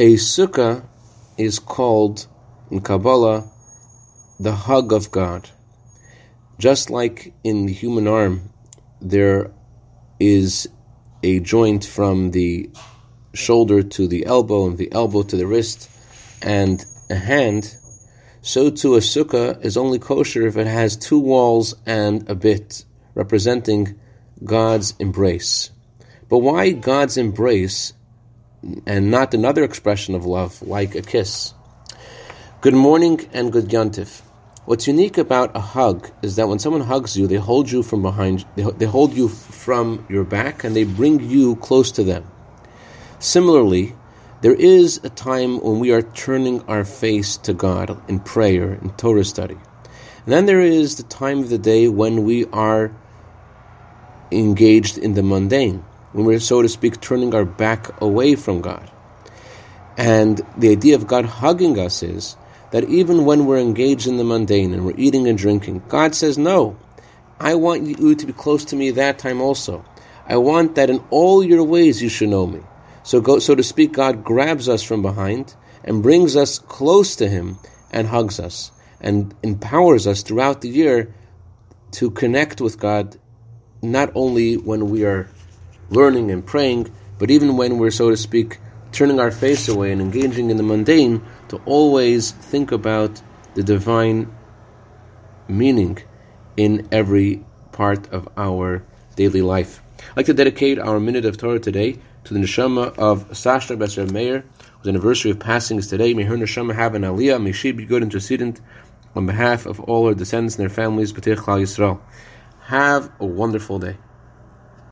A sukkah is called in Kabbalah the hug of God. Just like in the human arm, there is a joint from the shoulder to the elbow and the elbow to the wrist and a hand, so too a sukkah is only kosher if it has two walls and a bit, representing God's embrace. But why God's embrace and not another expression of love like a kiss? Good morning and good yantif. What's unique about a hug is that when someone hugs you, they hold you from behind, they, they hold you from your back and they bring you close to them. Similarly, there is a time when we are turning our face to God in prayer, in Torah study. And then there is the time of the day when we are engaged in the mundane, when we're, so to speak, turning our back away from God. And the idea of God hugging us is that even when we're engaged in the mundane and we're eating and drinking, God says, No, I want you to be close to me that time also. I want that in all your ways you should know me. So, go, so to speak, God grabs us from behind and brings us close to Him and hugs us and empowers us throughout the year to connect with God, not only when we are learning and praying, but even when we're, so to speak, turning our face away and engaging in the mundane, to always think about the divine meaning in every part of our daily life. I'd like to dedicate our minute of Torah today to the neshama of Sashna Besra Meir, whose anniversary of passing is today. May her neshama have an aliyah. May she be good intercedent on behalf of all her descendants and their families. Yisrael. Have a wonderful day.